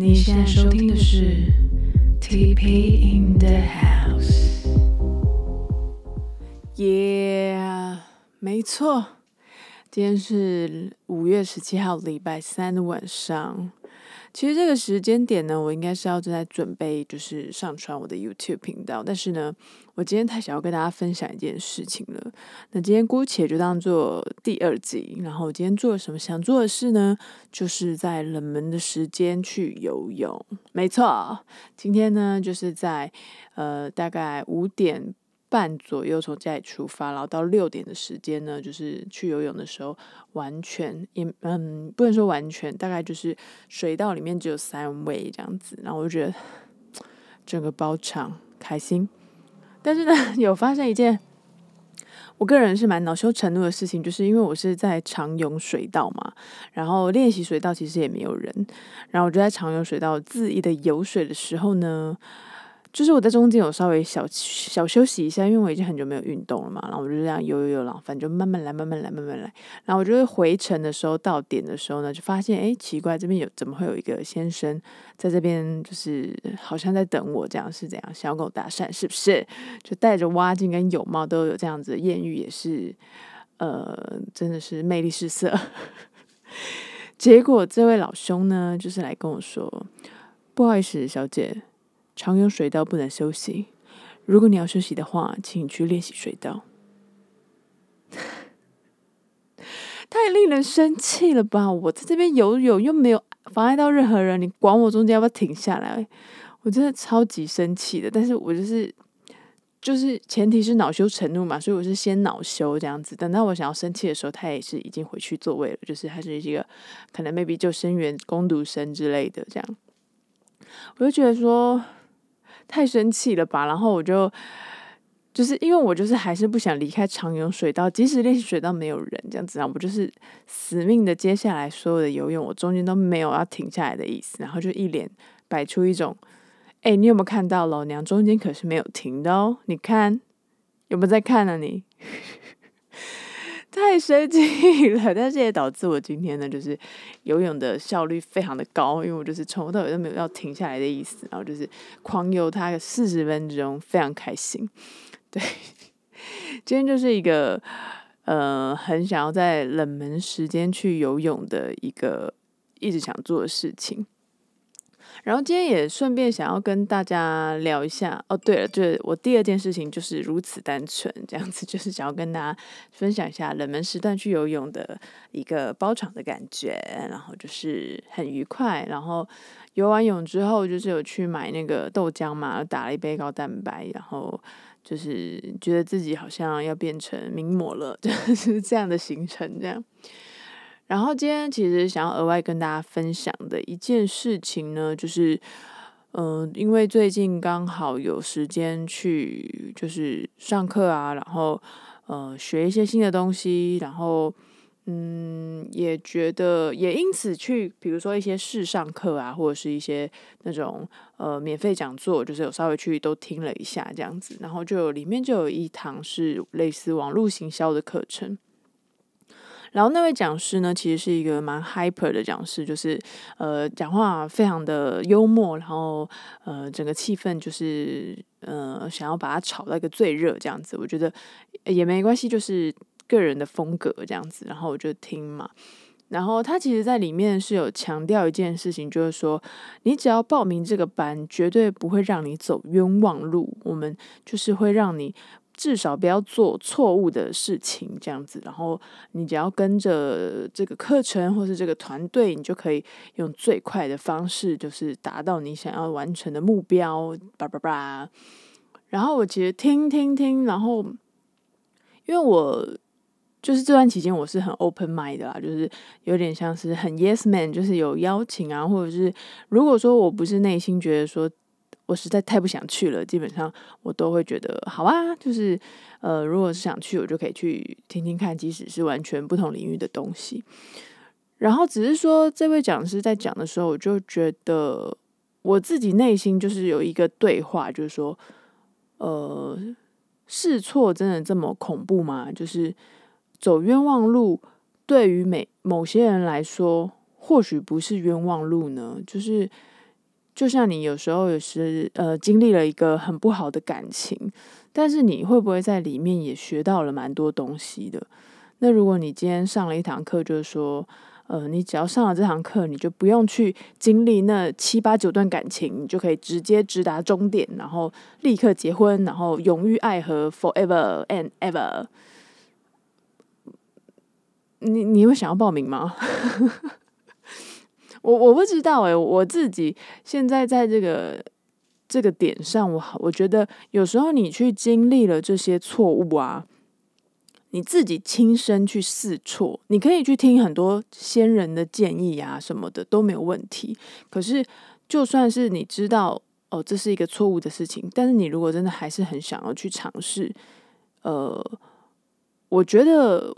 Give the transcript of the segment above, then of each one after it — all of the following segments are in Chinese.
你现在收听的是 TP in the House。Yeah，没错，今天是五月十七号，礼拜三的晚上。其实这个时间点呢，我应该是要正在准备，就是上传我的 YouTube 频道。但是呢，我今天太想要跟大家分享一件事情了。那今天姑且就当做第二集。然后我今天做了什么想做的事呢？就是在冷门的时间去游泳。没错，今天呢就是在呃大概五点。半左右从家里出发，然后到六点的时间呢，就是去游泳的时候，完全也嗯不能说完全，大概就是水道里面只有三位这样子，然后我就觉得整个包场开心。但是呢，有发生一件我个人是蛮恼羞成怒的事情，就是因为我是在长泳水道嘛，然后练习水道其实也没有人，然后我就在长泳水道恣意的游水的时候呢。就是我在中间有稍微小小休息一下，因为我已经很久没有运动了嘛，然后我就这样游游游，然后反正就慢慢来，慢慢来，慢慢来。然后我就会回程的时候到点的时候呢，就发现哎，奇怪，这边有怎么会有一个先生在这边，就是好像在等我，这样是怎样想要跟我搭讪，是不是？就戴着蛙镜跟泳帽都有这样子的艳遇，也是呃，真的是魅力四射。结果这位老兄呢，就是来跟我说，不好意思，小姐。常用水道不能休息。如果你要休息的话，请你去练习水道。太令人生气了吧！我在这边游泳又没有妨碍到任何人，你管我中间要不要停下来？我真的超级生气的。但是我就是就是前提是恼羞成怒嘛，所以我是先恼羞这样子。等到我想要生气的时候，他也是已经回去座位了，就是他是一个可能 maybe 救生员、攻读生之类的这样。我就觉得说。太生气了吧！然后我就就是因为我就是还是不想离开长泳水道，即使练习水道没有人这样子，然后我就是死命的接下来所有的游泳，我中间都没有要停下来的意思，然后就一脸摆出一种，哎，你有没有看到老娘中间可是没有停的哦？你看有没有在看呢？你？太生气了，但是也导致我今天呢，就是游泳的效率非常的高，因为我就是从头到尾都没有要停下来的意思，然后就是狂游它个四十分钟，非常开心。对，今天就是一个呃，很想要在冷门时间去游泳的一个一直想做的事情。然后今天也顺便想要跟大家聊一下哦，对了，就是我第二件事情就是如此单纯，这样子就是想要跟大家分享一下冷门时段去游泳的一个包场的感觉，然后就是很愉快。然后游完泳之后，就是有去买那个豆浆嘛，打了一杯高蛋白，然后就是觉得自己好像要变成名模了，就是这样的行程这样。然后今天其实想要额外跟大家分享的一件事情呢，就是，嗯，因为最近刚好有时间去就是上课啊，然后呃学一些新的东西，然后嗯也觉得也因此去，比如说一些试上课啊，或者是一些那种呃免费讲座，就是有稍微去都听了一下这样子，然后就里面就有一堂是类似网络行销的课程。然后那位讲师呢，其实是一个蛮 hyper 的讲师，就是呃讲话非常的幽默，然后呃整个气氛就是呃想要把它炒到一个最热这样子。我觉得也没关系，就是个人的风格这样子。然后我就听嘛。然后他其实在里面是有强调一件事情，就是说你只要报名这个班，绝对不会让你走冤枉路。我们就是会让你。至少不要做错误的事情，这样子，然后你只要跟着这个课程或是这个团队，你就可以用最快的方式，就是达到你想要完成的目标。叭叭叭。然后我其实听听听，然后因为我就是这段期间我是很 open mind 的啦，就是有点像是很 yes man，就是有邀请啊，或者是如果说我不是内心觉得说。我实在太不想去了，基本上我都会觉得好啊，就是呃，如果是想去，我就可以去听听看，即使是完全不同领域的东西。然后只是说，这位讲师在讲的时候，我就觉得我自己内心就是有一个对话，就是说，呃，试错真的这么恐怖吗？就是走冤枉路，对于每某些人来说，或许不是冤枉路呢，就是。就像你有时候也是呃经历了一个很不好的感情，但是你会不会在里面也学到了蛮多东西的？那如果你今天上了一堂课，就是说，呃，你只要上了这堂课，你就不用去经历那七八九段感情，你就可以直接直达终点，然后立刻结婚，然后永浴爱河，forever and ever。你你会想要报名吗？我我不知道诶，我自己现在在这个这个点上，我我觉得有时候你去经历了这些错误啊，你自己亲身去试错，你可以去听很多先人的建议啊什么的都没有问题。可是就算是你知道哦这是一个错误的事情，但是你如果真的还是很想要去尝试，呃，我觉得。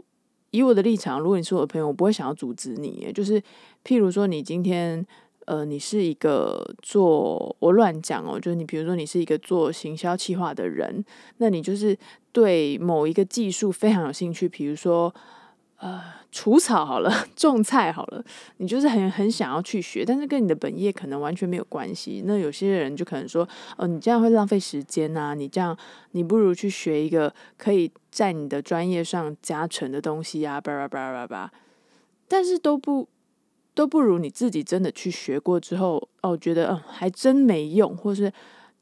以我的立场，如果你是我的朋友，我不会想要阻止你。就是，譬如说，你今天，呃，你是一个做我乱讲哦，就是你，比如说，你是一个做行销企划的人，那你就是对某一个技术非常有兴趣，比如说。呃，除草好了，种菜好了，你就是很很想要去学，但是跟你的本业可能完全没有关系。那有些人就可能说，哦，你这样会浪费时间呐，你这样你不如去学一个可以在你的专业上加成的东西啊，叭叭叭叭叭。但是都不都不如你自己真的去学过之后，哦，觉得嗯还真没用，或是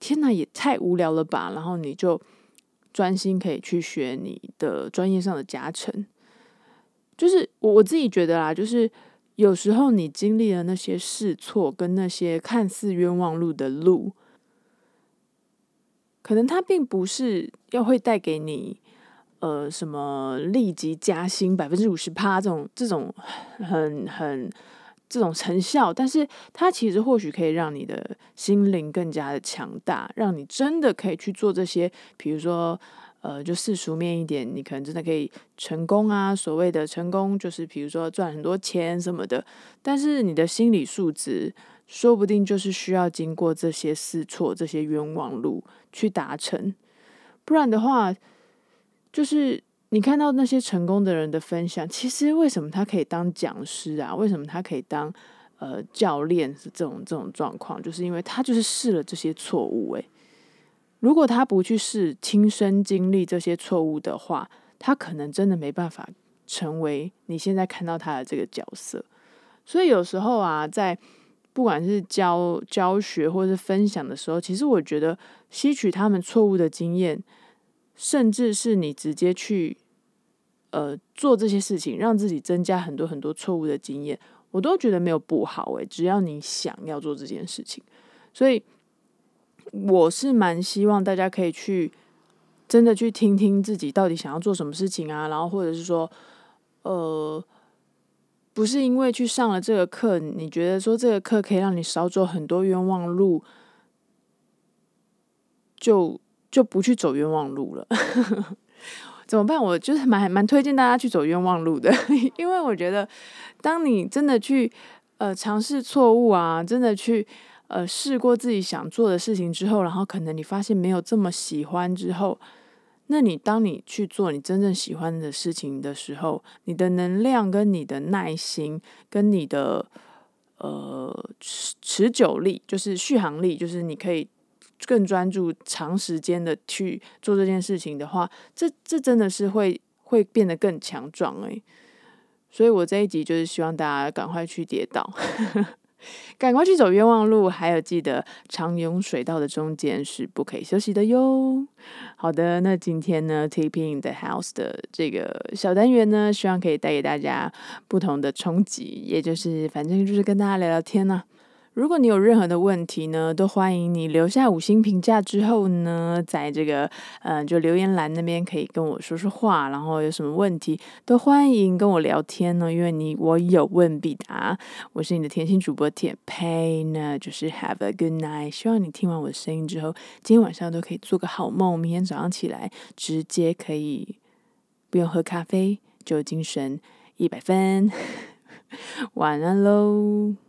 天哪也太无聊了吧，然后你就专心可以去学你的专业上的加成。就是我我自己觉得啦，就是有时候你经历了那些试错跟那些看似冤枉路的路，可能它并不是要会带给你呃什么立即加薪百分之五十趴这种这种很很这种成效，但是它其实或许可以让你的心灵更加的强大，让你真的可以去做这些，比如说。呃，就世俗面一点，你可能真的可以成功啊。所谓的成功，就是比如说赚很多钱什么的。但是你的心理素质，说不定就是需要经过这些试错、这些冤枉路去达成。不然的话，就是你看到那些成功的人的分享，其实为什么他可以当讲师啊？为什么他可以当呃教练？是这种这种状况，就是因为他就是试了这些错误，诶。如果他不去试亲身经历这些错误的话，他可能真的没办法成为你现在看到他的这个角色。所以有时候啊，在不管是教教学或是分享的时候，其实我觉得吸取他们错误的经验，甚至是你直接去呃做这些事情，让自己增加很多很多错误的经验，我都觉得没有不好诶，只要你想要做这件事情，所以。我是蛮希望大家可以去真的去听听自己到底想要做什么事情啊，然后或者是说，呃，不是因为去上了这个课，你觉得说这个课可以让你少走很多冤枉路，就就不去走冤枉路了，怎么办？我就是蛮蛮推荐大家去走冤枉路的，因为我觉得当你真的去呃尝试错误啊，真的去。呃，试过自己想做的事情之后，然后可能你发现没有这么喜欢之后，那你当你去做你真正喜欢的事情的时候，你的能量跟你的耐心跟你的呃持持久力，就是续航力，就是你可以更专注长时间的去做这件事情的话，这这真的是会会变得更强壮诶。所以我这一集就是希望大家赶快去跌倒。赶快去走冤枉路，还有记得长涌水道的中间是不可以休息的哟。好的，那今天呢，Tipping the House 的这个小单元呢，希望可以带给大家不同的冲击，也就是反正就是跟大家聊聊天呢。如果你有任何的问题呢，都欢迎你留下五星评价之后呢，在这个嗯就留言栏那边可以跟我说说话，然后有什么问题都欢迎跟我聊天呢，因为你我有问必答。我是你的甜心主播铁佩呢，就是 Have a good night。希望你听完我的声音之后，今天晚上都可以做个好梦，明天早上起来直接可以不用喝咖啡就精神一百分。晚安喽。